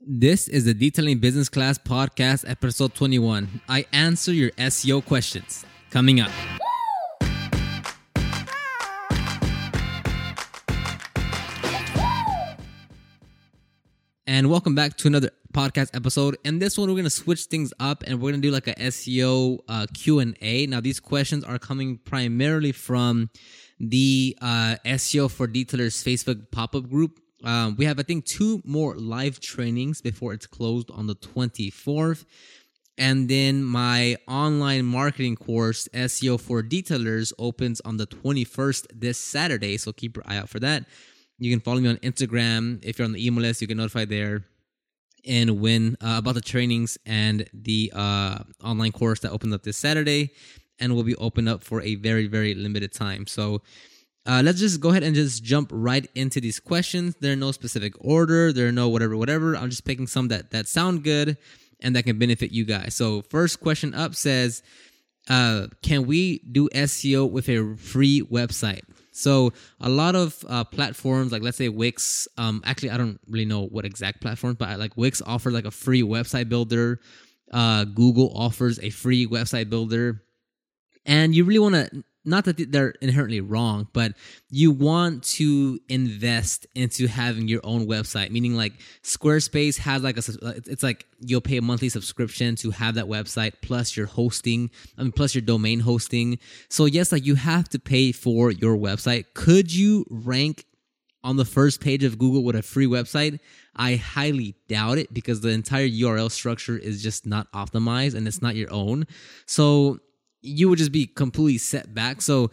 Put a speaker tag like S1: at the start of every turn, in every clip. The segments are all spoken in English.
S1: This is the Detailing Business Class Podcast, episode 21. I answer your SEO questions. Coming up. And welcome back to another podcast episode. And this one, we're gonna switch things up, and we're gonna do like a SEO uh, Q and A. Now, these questions are coming primarily from the uh, SEO for Detailers Facebook pop up group. Um, we have, I think, two more live trainings before it's closed on the 24th. And then my online marketing course, SEO for Detailers, opens on the 21st this Saturday. So keep your eye out for that. You can follow me on Instagram. If you're on the email list, you get notified there. And when uh, about the trainings and the uh, online course that opens up this Saturday and will be open up for a very, very limited time. So uh, let's just go ahead and just jump right into these questions. There are no specific order. There are no whatever, whatever. I'm just picking some that that sound good and that can benefit you guys. So first question up says, uh, can we do SEO with a free website? So a lot of uh, platforms, like let's say Wix, um, actually I don't really know what exact platform, but like Wix offers like a free website builder. Uh, Google offers a free website builder, and you really want to not that they're inherently wrong, but you want to invest into having your own website. Meaning, like Squarespace has like a, it's like you'll pay a monthly subscription to have that website plus your hosting, I mean, plus your domain hosting. So yes, like you have to pay for your website. Could you rank on the first page of Google with a free website? I highly doubt it because the entire URL structure is just not optimized and it's not your own. So you would just be completely set back. So,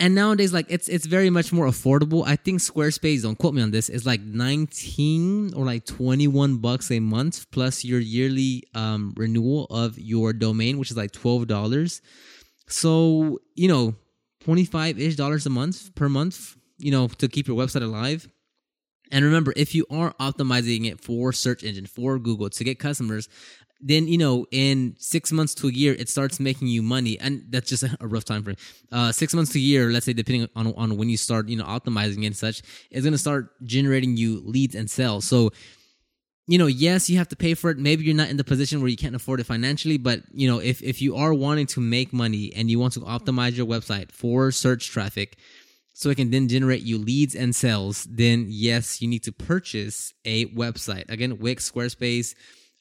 S1: and nowadays, like it's it's very much more affordable. I think Squarespace, don't quote me on this, is like 19 or like 21 bucks a month plus your yearly um, renewal of your domain, which is like $12. So, you know, 25 ish dollars a month per month, you know, to keep your website alive. And remember, if you are optimizing it for search engine, for Google to get customers, then you know in six months to a year it starts making you money. And that's just a rough time frame. Uh six months to a year let's say depending on on when you start you know optimizing and such it's to start generating you leads and sales. So you know yes you have to pay for it. Maybe you're not in the position where you can't afford it financially but you know if if you are wanting to make money and you want to optimize your website for search traffic so it can then generate you leads and sales then yes you need to purchase a website. Again wix squarespace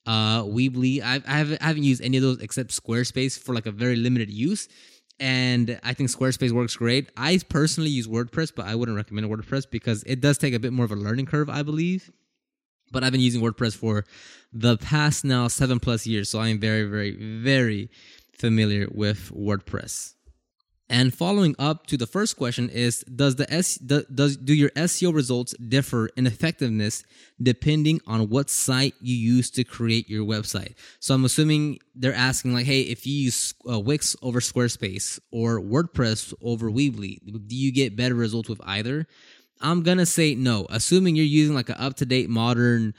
S1: uh Weebly. I've, I haven't, I haven't used any of those except Squarespace for like a very limited use. And I think Squarespace works great. I personally use WordPress, but I wouldn't recommend WordPress because it does take a bit more of a learning curve, I believe. But I've been using WordPress for the past now seven plus years. So I am very, very, very familiar with WordPress. And following up to the first question is does the S does do your SEO results differ in effectiveness depending on what site you use to create your website? So I'm assuming they're asking like hey if you use uh, Wix over Squarespace or WordPress over Weebly do you get better results with either? I'm to say no assuming you're using like an up to date modern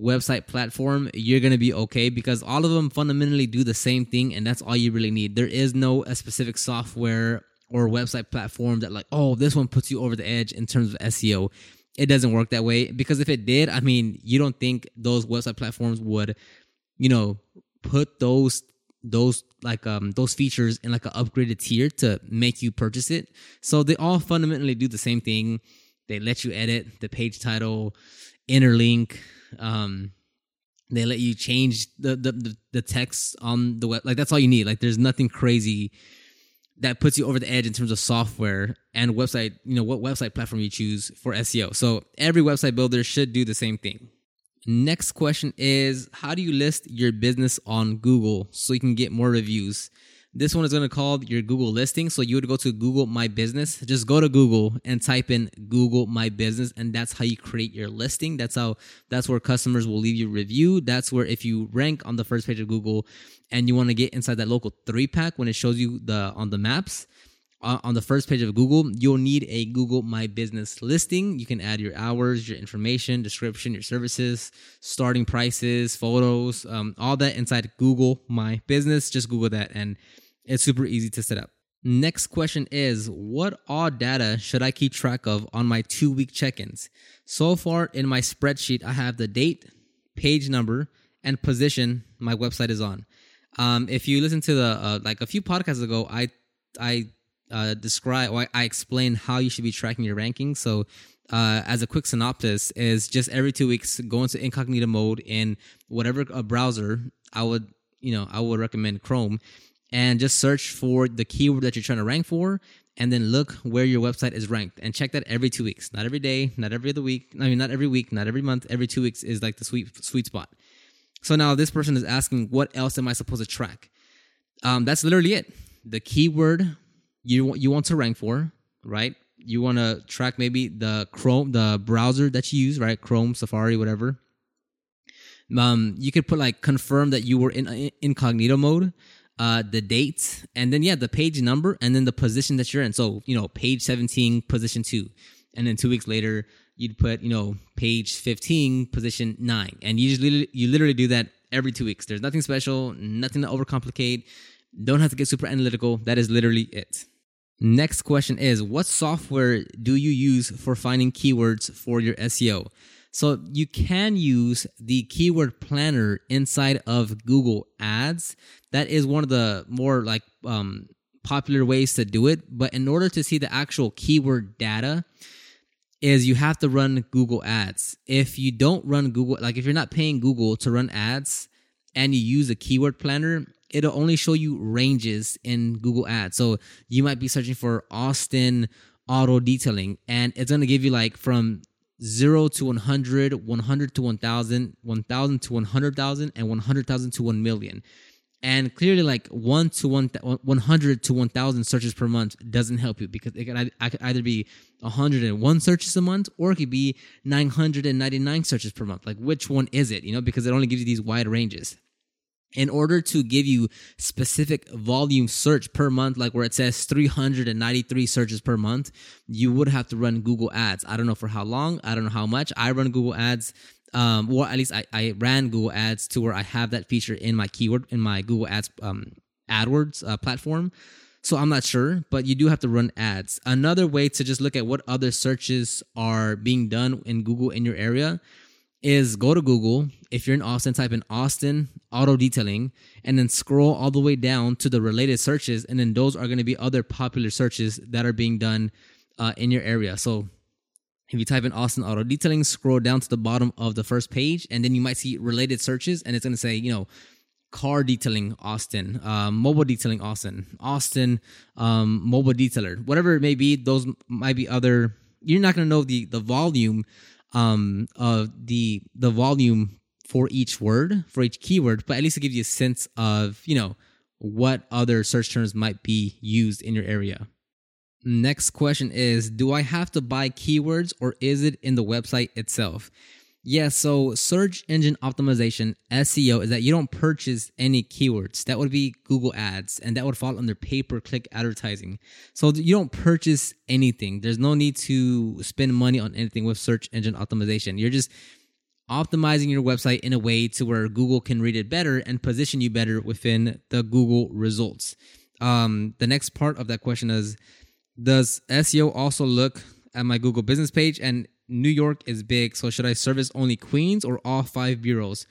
S1: website platform, you're going to be okay because all of them fundamentally do the same thing and that's all you really need. There is no a specific software or website platform that like, oh, this one puts you over the edge in terms of SEO. It doesn't work that way because if it did, I mean, you don't think those website platforms would, you know, put those those like um those features in like an upgraded tier to make you purchase it. So they all fundamentally do the same thing. They let you edit the page title, interlink, um, they let you change the, the the text on the web. Like that's all you need. Like there's nothing crazy that puts you over the edge in terms of software and website. You know what website platform you choose for SEO. So every website builder should do the same thing. Next question is how do you list your business on Google so you can get more reviews? This one is going to call your Google listing. So you would go to Google My Business. Just go to Google and type in Google My Business, and that's how you create your listing. That's how that's where customers will leave you review. That's where if you rank on the first page of Google and you want to get inside that local three pack when it shows you the on the maps, uh, on the first page of Google, you'll need a Google My Business listing. You can add your hours, your information, description, your services, starting prices, photos, um, all that inside Google My Business. Just Google that and it's super easy to set up. Next question is What odd data should I keep track of on my two week check ins? So far in my spreadsheet, I have the date, page number, and position my website is on. Um, if you listen to the uh, like a few podcasts ago, I I uh, describe or I, explain how you should be tracking your rankings. So uh, as a quick synopsis is just every two weeks go into incognito mode in whatever a browser I would you know I would recommend Chrome and just search for the keyword that you're trying to rank for and then look where your website is ranked. And check that every two weeks. Not every day not every other week I mean not every week not every month. Every two weeks is like the sweet sweet spot. So now this person is asking what else am I supposed to track? Um, that's literally it. The keyword you you want to rank for right? You want to track maybe the Chrome, the browser that you use, right? Chrome, Safari, whatever. Um, you could put like confirm that you were in, in incognito mode, uh, the date, and then yeah, the page number, and then the position that you're in. So you know, page 17, position two, and then two weeks later, you'd put you know page 15, position nine, and you just literally, you literally do that every two weeks. There's nothing special, nothing to overcomplicate. Don't have to get super analytical. That is literally it. Next question is What software do you use for finding keywords for your SEO? So you can use the keyword planner inside of Google Ads. That is one of the more like um, popular ways to do it. But in order to see the actual keyword data, is you have to run Google Ads. If you don't run Google, like if you're not paying Google to run ads and you use a keyword planner, it'll only show you ranges in Google Ads. So you might be searching for Austin auto detailing, and it's going to give you like from 0 to 100, 100 to 1000, 1000 to 100,000, and 100,000 to 1 million. And clearly, like 1 to 1, 100 to 1000 searches per month doesn't help you because it can, I could either be 101 searches a month or it could be 999 searches per month. Like, which one is it? You know, because it only gives you these wide ranges in order to give you specific volume search per month, like where it says 393 searches per month, you would have to run Google Ads. I don't know for how long, I don't know how much. I run Google Ads, um, or at least I, I ran Google Ads to where I have that feature in my keyword in my Google Ads um, AdWords uh, platform. So I'm not sure, but you do have to run ads. Another way to just look at what other searches are being done in Google in your area is go to Google. If you're in Austin, type in Austin auto detailing and then scroll all the way down to the related searches. And then those are going to be other popular searches that are being done uh, in your area. So if you type in Austin auto detailing, scroll down to the bottom of the first page, and then you might see related searches, and it's going to say, you know, car detailing Austin, um, mobile detailing Austin, Austin um, mobile detailer, whatever it may be. Those might be other. You're not going to know the the volume um of the the volume for each word for each keyword but at least it gives you a sense of you know what other search terms might be used in your area. Next question is do i have to buy keywords or is it in the website itself yeah, so search engine optimization, SEO, is that you don't purchase any keywords. That would be Google Ads, and that would fall under pay per click advertising. So you don't purchase anything. There's no need to spend money on anything with search engine optimization. You're just optimizing your website in a way to where Google can read it better and position you better within the Google results. Um, the next part of that question is Does SEO also look at my Google business page? And New York is big, so should I service only Queens or all five bureaus?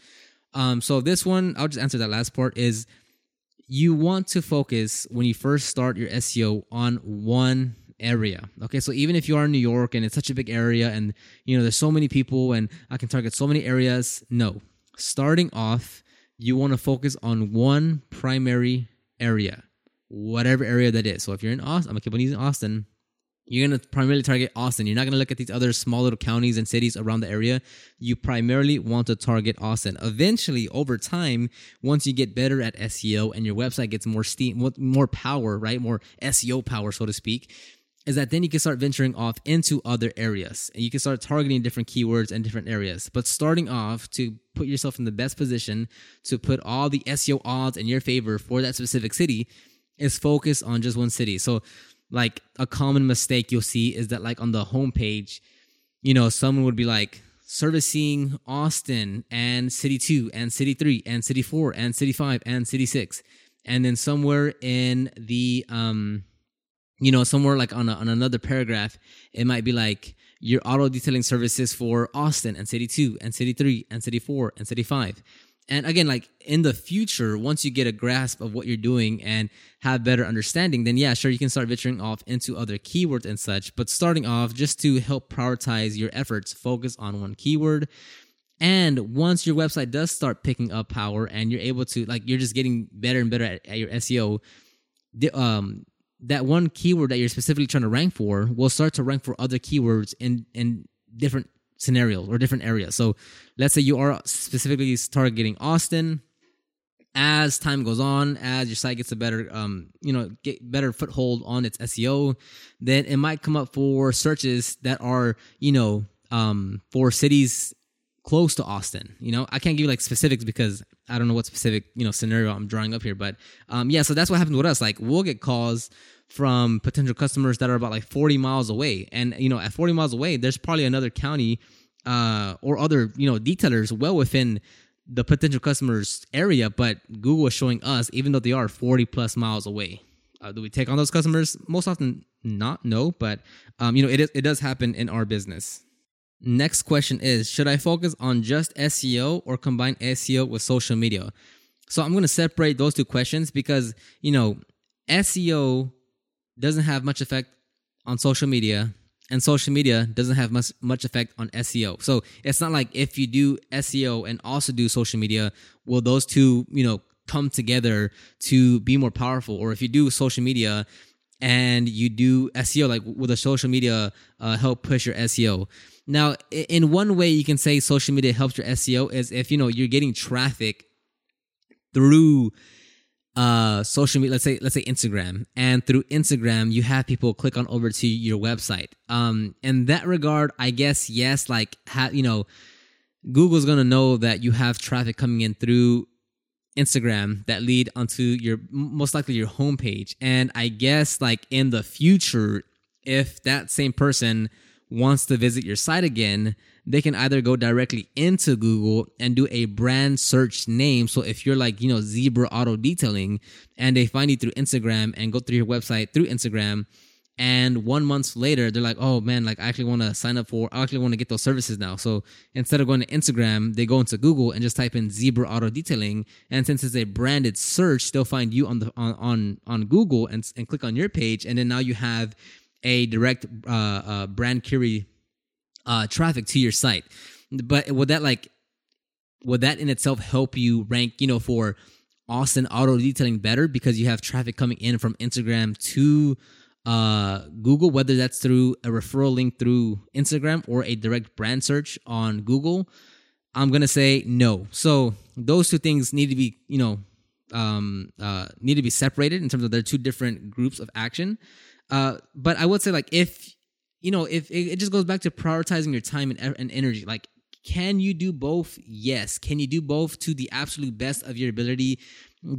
S1: Um, so this one, I'll just answer that last part. Is you want to focus when you first start your SEO on one area. Okay, so even if you are in New York and it's such a big area, and you know there's so many people, and I can target so many areas. No, starting off, you want to focus on one primary area, whatever area that is. So if you're in Austin, I'm gonna keep on using Austin you're going to primarily target Austin. You're not going to look at these other small little counties and cities around the area. You primarily want to target Austin. Eventually, over time, once you get better at SEO and your website gets more steam, more power, right? More SEO power, so to speak, is that then you can start venturing off into other areas and you can start targeting different keywords and different areas. But starting off to put yourself in the best position to put all the SEO odds in your favor for that specific city is focus on just one city. So like a common mistake you'll see is that like on the homepage, you know, someone would be like servicing Austin and City 2 and City 3 and City 4 and City 5 and City 6. And then somewhere in the um you know, somewhere like on a, on another paragraph, it might be like your auto detailing services for Austin and City 2 and City 3 and City 4 and City 5. And again, like in the future, once you get a grasp of what you're doing and have better understanding, then yeah, sure, you can start venturing off into other keywords and such. But starting off, just to help prioritize your efforts, focus on one keyword. And once your website does start picking up power and you're able to, like, you're just getting better and better at, at your SEO, the, um, that one keyword that you're specifically trying to rank for will start to rank for other keywords in in different scenarios or different areas. So let's say you are specifically targeting Austin. As time goes on, as your site gets a better, um, you know, get better foothold on its SEO, then it might come up for searches that are, you know, um, for cities close to Austin. You know, I can't give you like specifics because I don't know what specific you know scenario I'm drawing up here, but um, yeah. So that's what happens with us. Like we'll get calls from potential customers that are about like 40 miles away, and you know, at 40 miles away, there's probably another county uh, or other you know detailers well within the potential customers area, but Google is showing us even though they are 40 plus miles away. Uh, do we take on those customers? Most often, not. No, but um, you know, it is, it does happen in our business. Next question is Should I focus on just SEO or combine SEO with social media? So I'm going to separate those two questions because, you know, SEO doesn't have much effect on social media and social media doesn't have much much effect on SEO. So it's not like if you do SEO and also do social media, will those two, you know, come together to be more powerful or if you do social media and you do SEO like will the social media uh, help push your SEO? Now, in one way you can say social media helps your SEO is if you know you're getting traffic through uh social media let's say let's say instagram. And through instagram you have people click on over to your website. Um in that regard i guess yes like ha- you know google's gonna know that you have traffic coming in through instagram that lead onto your most likely your homepage. And i guess like in the future if that same person wants to visit your site again, they can either go directly into Google and do a brand search name. So if you're like, you know, Zebra Auto Detailing and they find you through Instagram and go through your website through Instagram, and one month later they're like, oh man, like I actually want to sign up for, I actually want to get those services now. So instead of going to Instagram, they go into Google and just type in Zebra Auto Detailing. And since it's a branded search, they'll find you on the on on, on Google and, and click on your page. And then now you have a direct uh, uh, brand query uh, traffic to your site. But would that like would that in itself help you rank, you know, for Austin auto detailing better because you have traffic coming in from Instagram to uh, Google, whether that's through a referral link through Instagram or a direct brand search on Google? I'm gonna say no. So those two things need to be, you know, um, uh, need to be separated in terms of they're two different groups of action. Uh, but I would say like if you know if it, it just goes back to prioritizing your time and, and energy. Like, can you do both? Yes. Can you do both to the absolute best of your ability?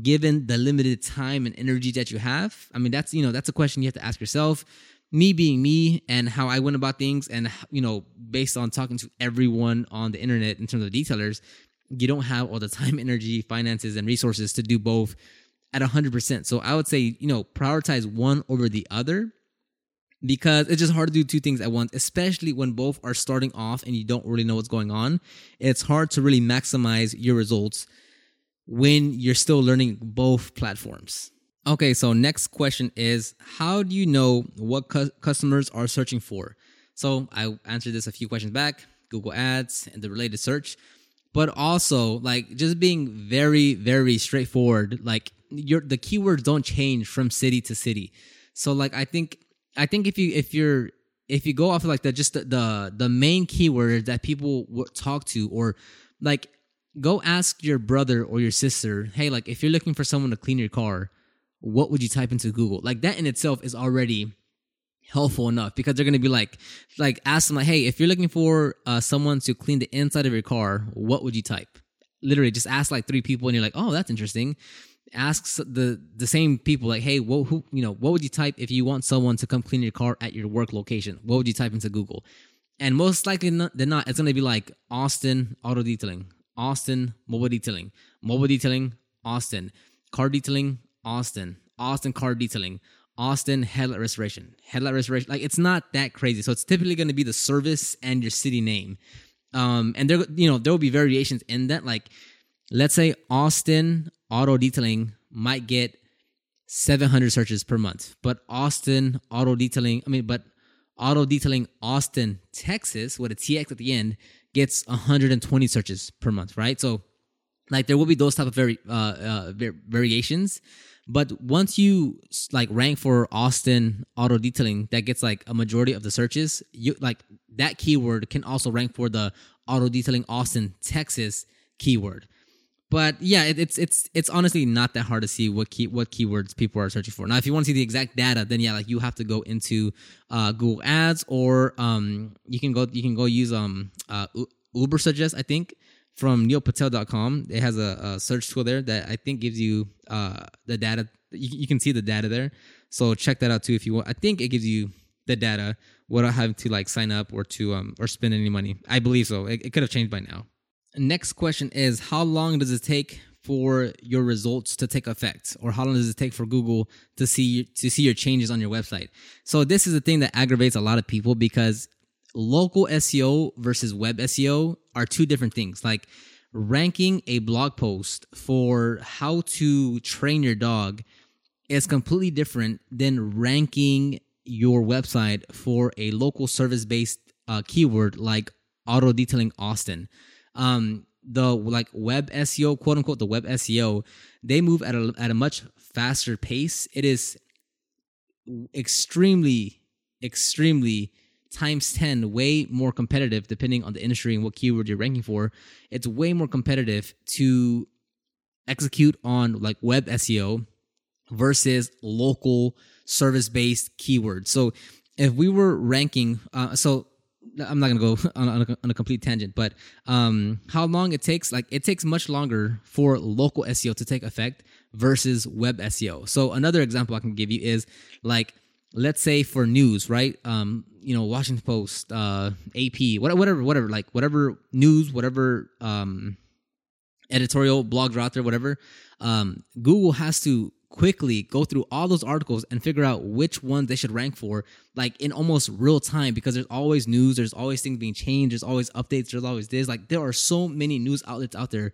S1: given the limited time and energy that you have i mean that's you know that's a question you have to ask yourself me being me and how i went about things and you know based on talking to everyone on the internet in terms of detailers you don't have all the time energy finances and resources to do both at 100%. So I would say, you know, prioritize one over the other because it's just hard to do two things at once, especially when both are starting off and you don't really know what's going on. It's hard to really maximize your results when you're still learning both platforms. Okay, so next question is how do you know what cu- customers are searching for? So I answered this a few questions back Google Ads and the related search, but also like just being very, very straightforward. Like your the keywords don't change from city to city. So like I think I think if you if you're if you go off of like the just the the, the main keyword that people would talk to or like go ask your brother or your sister, hey, like if you're looking for someone to clean your car, what would you type into Google? Like that in itself is already helpful enough because they're gonna be like, like ask them like, hey, if you're looking for uh, someone to clean the inside of your car, what would you type? Literally, just ask like three people, and you're like, oh, that's interesting asks the the same people like, hey, what who you know what would you type if you want someone to come clean your car at your work location? What would you type into Google? And most likely than not, it's gonna be like Austin auto detailing, Austin mobile detailing, mobile detailing, Austin car detailing, Austin, Austin car detailing, Austin headlight restoration. Headlight restoration. Like it's not that crazy. So it's typically going to be the service and your city name. Um, and there, you know, there will be variations in that. Like, let's say Austin auto detailing might get 700 searches per month, but Austin auto detailing, I mean, but auto detailing Austin, Texas, with a TX at the end, gets 120 searches per month, right? So, like, there will be those type of vari- uh, uh, variations. But once you like rank for Austin auto detailing, that gets like a majority of the searches. You like that keyword can also rank for the auto detailing Austin, Texas keyword. But yeah, it, it's it's it's honestly not that hard to see what key what keywords people are searching for. Now, if you want to see the exact data, then yeah, like you have to go into uh, Google Ads or um, you can go you can go use um uh, Ubersuggest I think from neilpatel.com. It has a, a, search tool there that I think gives you uh the data. You, you can see the data there, so check that out too if you want. I think it gives you the data without having to like sign up or to um or spend any money. I believe so. It, it could have changed by now. Next question is how long does it take for your results to take effect or how long does it take for Google to see to see your changes on your website? So this is the thing that aggravates a lot of people because local SEO versus web SEO are two different things. Like ranking a blog post for how to train your dog is completely different than ranking your website for a local service based uh, keyword like auto detailing Austin um, the like web SEO, quote unquote, the web SEO, they move at a at a much faster pace. It is extremely, extremely times 10 way more competitive depending on the industry and what keyword you're ranking for it's way more competitive to execute on like web seo versus local service based keywords so if we were ranking uh, so I'm not gonna go on, on, a, on a, complete tangent, but um, how long it takes? Like it takes much longer for local SEO to take effect versus web SEO. So another example I can give you is like let's say for news, right? Um, you know, Washington Post, uh, AP, whatever, whatever, like whatever news, whatever um, editorial blogs are out there, whatever. Um, Google has to quickly go through all those articles and figure out which ones they should rank for, like in almost real time, because there's always news, there's always things being changed, there's always updates, there's always this. Like there are so many news outlets out there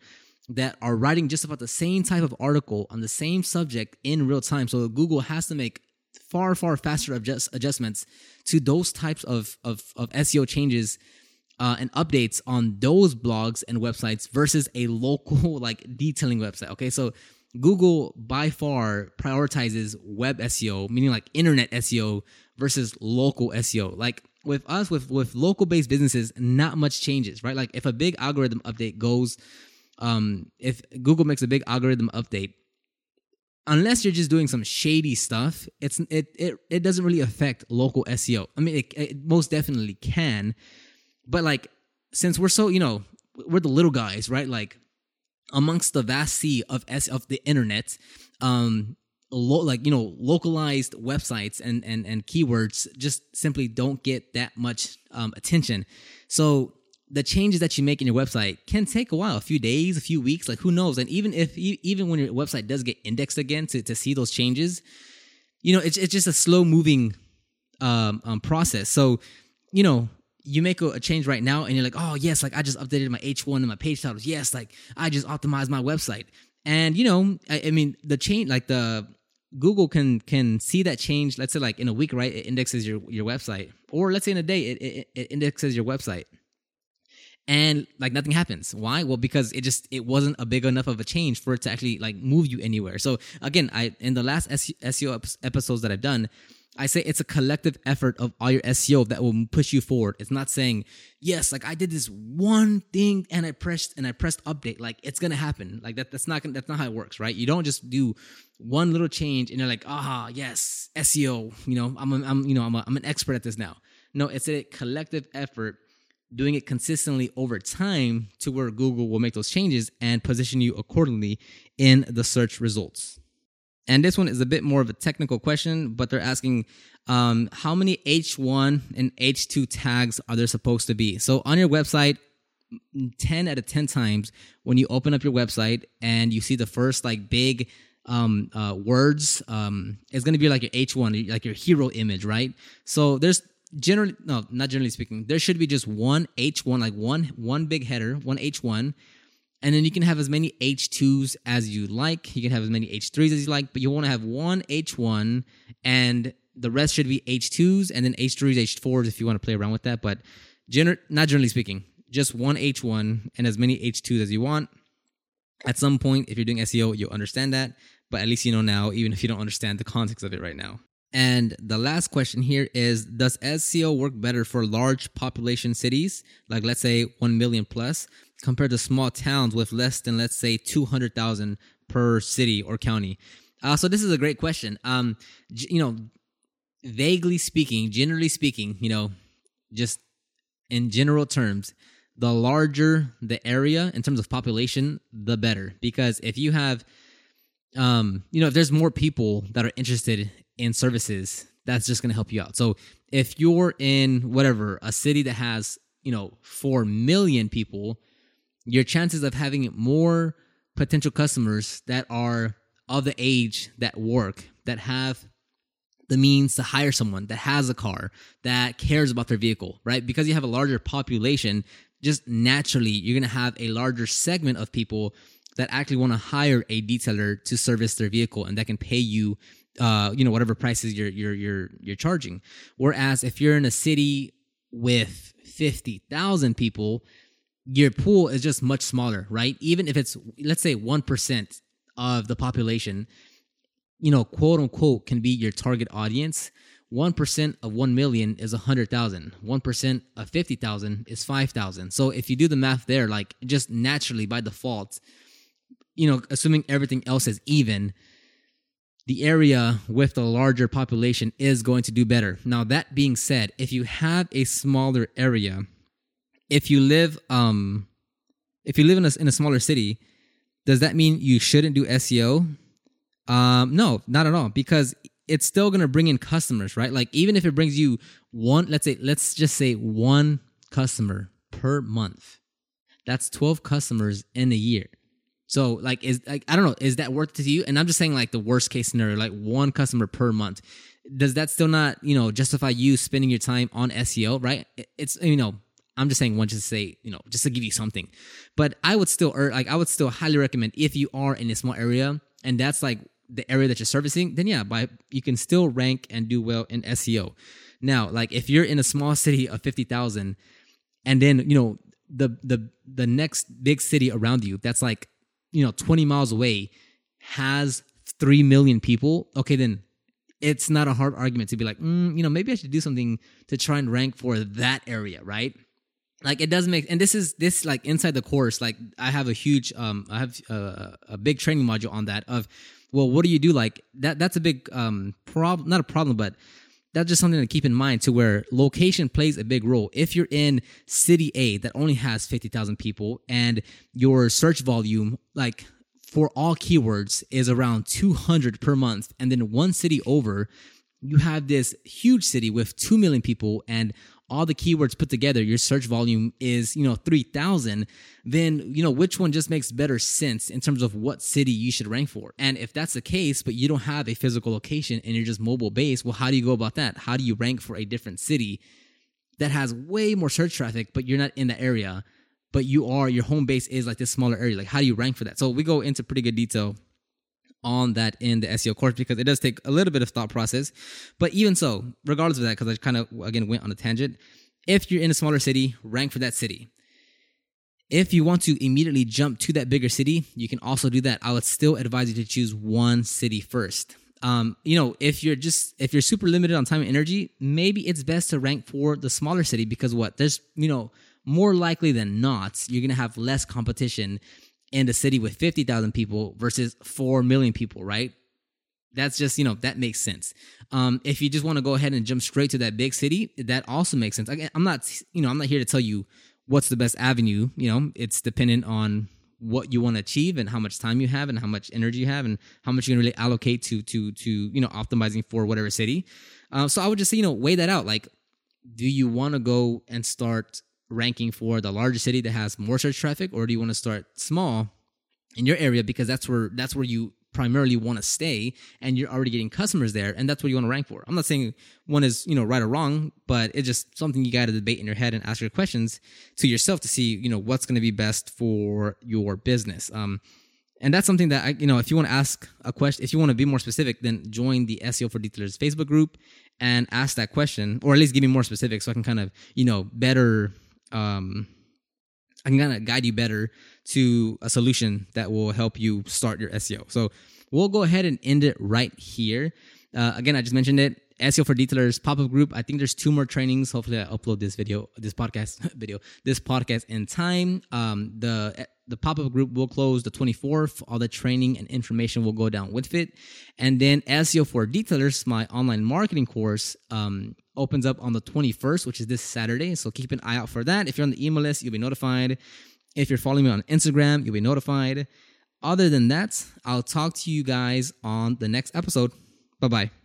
S1: that are writing just about the same type of article on the same subject in real time. So Google has to make far, far faster adjust, adjustments to those types of, of, of SEO changes uh, and updates on those blogs and websites versus a local like detailing website. Okay, so Google by far prioritizes web SEO, meaning like internet SEO versus local SEO. Like with us, with with local based businesses, not much changes, right? Like if a big algorithm update goes, um, if Google makes a big algorithm update, unless you're just doing some shady stuff, it's it it it doesn't really affect local SEO. I mean, it, it most definitely can, but like since we're so you know we're the little guys, right? Like amongst the vast sea of s of the internet um lo- like you know localized websites and and and keywords just simply don't get that much um, attention. So the changes that you make in your website can take a while a few days a few weeks like who knows? And even if even when your website does get indexed again to, to see those changes you know it's, it's just a slow moving um, um, process. So you know you make a, a, change right now and you're like, oh yes, like I just updated my H1 and my page titles. Yes, like I just optimized my website. And you know, I, I mean, the change, like the Google can can see that change. Let's say like in a week, right? It indexes your your website, or let's say in a day, it, it, it indexes your website, and like nothing happens. Why? Well, because it just it wasn't a big enough of a change for it to actually like move you anywhere. So again, I in the last SEO episodes that I've done, I say it's a collective effort of all your SEO that will push you forward. It's not saying, yes, like I did this one thing and I pressed and I pressed update. Like it's gonna happen. Like that that's not gonna, that's not how it works, right? You don't just do one little change and you're like, ah, yes, SEO, you know, I'm a, I'm you know, I'm a, I'm an expert at this now. No, it's a collective effort doing it consistently over time to where Google will make those changes and position you accordingly in the search results. And this one is a bit more of a technical question, but they're asking um, how many H1 and H2 tags are there supposed to be? So on your website, 10 out of 10 times when you open up your website and you see the first like big um, uh, words um, is going to be like your H1, like your hero image, right? So there's generally no, not generally speaking, there should be just one H1, like one one big header, one H1, and then you can have as many H2s as you like. You can have as many H3s as you like, but you want to have one H1 and the rest should be H2s and then H3s, H4s if you want to play around with that. But gener- not generally speaking, just one H1 and as many H2s as you want. At some point, if you're doing SEO, you'll understand that. But at least you know now, even if you don't understand the context of it right now. And the last question here is Does SEO work better for large population cities, like let's say 1 million plus, compared to small towns with less than, let's say, 200,000 per city or county? Uh, so this is a great question. Um, you know, vaguely speaking, generally speaking, you know, just in general terms, the larger the area in terms of population, the better. Because if you have, um, you know, if there's more people that are interested in services, that's just going to help you out. So if you're in whatever a city that has, you know, four million people, your chances of having more potential customers that are of the age that work that have the means to hire someone that has a car that cares about their vehicle, right? Because you have a larger population, just naturally you're to have a larger segment of people that actually want to hire a detailer to service their vehicle and that can pay you uh you know whatever prices you're you're you're you're charging. Whereas if you're in a city with 50,000 people, your pool is just much smaller, right? Even if it's let's say 1% of the population, you know, quote unquote, can be your target audience, 1% of 1 million is 100,000. 1% of 50,000 is 5,000. So if you do the math there, like just naturally by default, you know, assuming everything else is even, the area with the larger population is going to do better. Now, that being said, if you have a smaller area, if you live, um, if you live in a, in a smaller city, does that mean you shouldn't do SEO? Um, no, not at all, because it's still gonna bring in customers, right? Like even if it brings you one, let's say, let's just say one customer per month, that's twelve customers in a year. So like, is like I don't know, is that worth it to you? And I'm just saying like the worst case scenario, like one customer per month. Does that still not you know justify you spending your time on SEO? Right? It's you know I'm just saying one just to say, you know, just to give you something. But I would still, or like, I would still highly recommend if you are in a small area and that's like the area that you're servicing, then yeah, by you can still rank and do well in SEO. Now, like if you're in a small city of 50,000 and then, you know, the the the next big city around you that's like, you know, 20 miles away has 3 million people, okay, then it's not a hard argument to be like, mm, you know, maybe I should do something to try and rank for that area, right? Like it doesn't make and this is this like inside the course like i have a huge um i have a, a big training module on that of well what do you do like that that's a big um problem not a problem but that's just something to keep in mind to where location plays a big role. If you're in city A that only has 50,000 people and your search volume, like for all keywords, is around 200 per month, and then one city over, you have this huge city with 2 million people and all the keywords put together, your search volume is, you know, 3000, then, you know, which one just makes better sense in terms of what city you should rank for? And if that's the case, but you don't have a physical location and you're just mobile based, well, how do you go about that? How do you rank for a different city that has way more search traffic, but you're not in the area, but you are, your home base is like this smaller area? Like, how do you rank for that? So we go into pretty good detail on that in the SEO course because it does take a little bit of thought process. But even so, regardless of that, because I kind of again went on a tangent, if you're in a smaller city, rank for that city. If you want to immediately jump to that bigger city, you can also do that. I would still advise you to choose one city first. Um, you know, if you're just if you're super limited on time and energy, maybe it's best to rank for the smaller city because what there's you know more likely than not you're gonna have less competition in the city with 50,000 people versus 4 million people, right? That's just, you know, that makes sense. Um, if you just want to go ahead and jump straight to that big city, that also makes sense. Again, I'm not, you know, I'm not here to tell you what's the best avenue. You know, it's dependent on what you want to achieve and how much time you have and how much energy you have and how much you can really allocate to to to you know optimizing for whatever city. Um, so I would just say you know weigh that out. Like, do you want to go and start ranking for the larger city that has more search traffic, or do you want to start small in your area because that's where that's where you primarily want to stay and you're already getting customers there and that's what you want to rank for. I'm not saying one is you know right or wrong but it's just something you got to debate in your head and ask your questions to yourself to see you know what's going to be best for your business. Um and that's something that I, you know if you want to ask a question if you want to be more specific then join the seo for detailers facebook group and ask that question or at least give me more specific so i can kind of you know better um I can kind of guide you better to a solution that will help you start your SEO. So we'll go ahead and end it right here. Uh, again, I just mentioned it. SEO for detailers pop up group. I think there's two more trainings. Hopefully, I upload this video, this podcast video, this podcast in time. Um, the the pop up group will close the 24th. All the training and information will go down with it, and then SEO for detailers, my online marketing course, um, opens up on the 21st, which is this Saturday. So keep an eye out for that. If you're on the email list, you'll be notified. If you're following me on Instagram, you'll be notified. Other than that, I'll talk to you guys on the next episode. Bye bye.